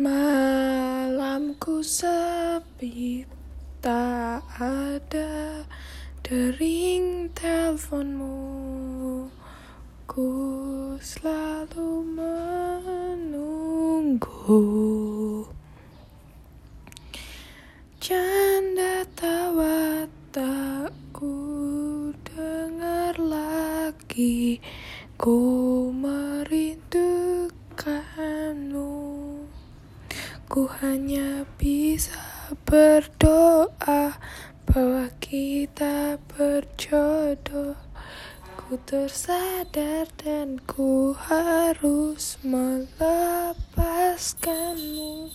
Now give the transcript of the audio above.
Malamku sepi Tak ada dering teleponmu. Ku selalu menunggu. Canda tawa tak ku dengar lagi. Ku merindukanmu Ku hanya bisa berdoa bahwa kita berjodoh. Ku tersadar dan ku harus melepaskanmu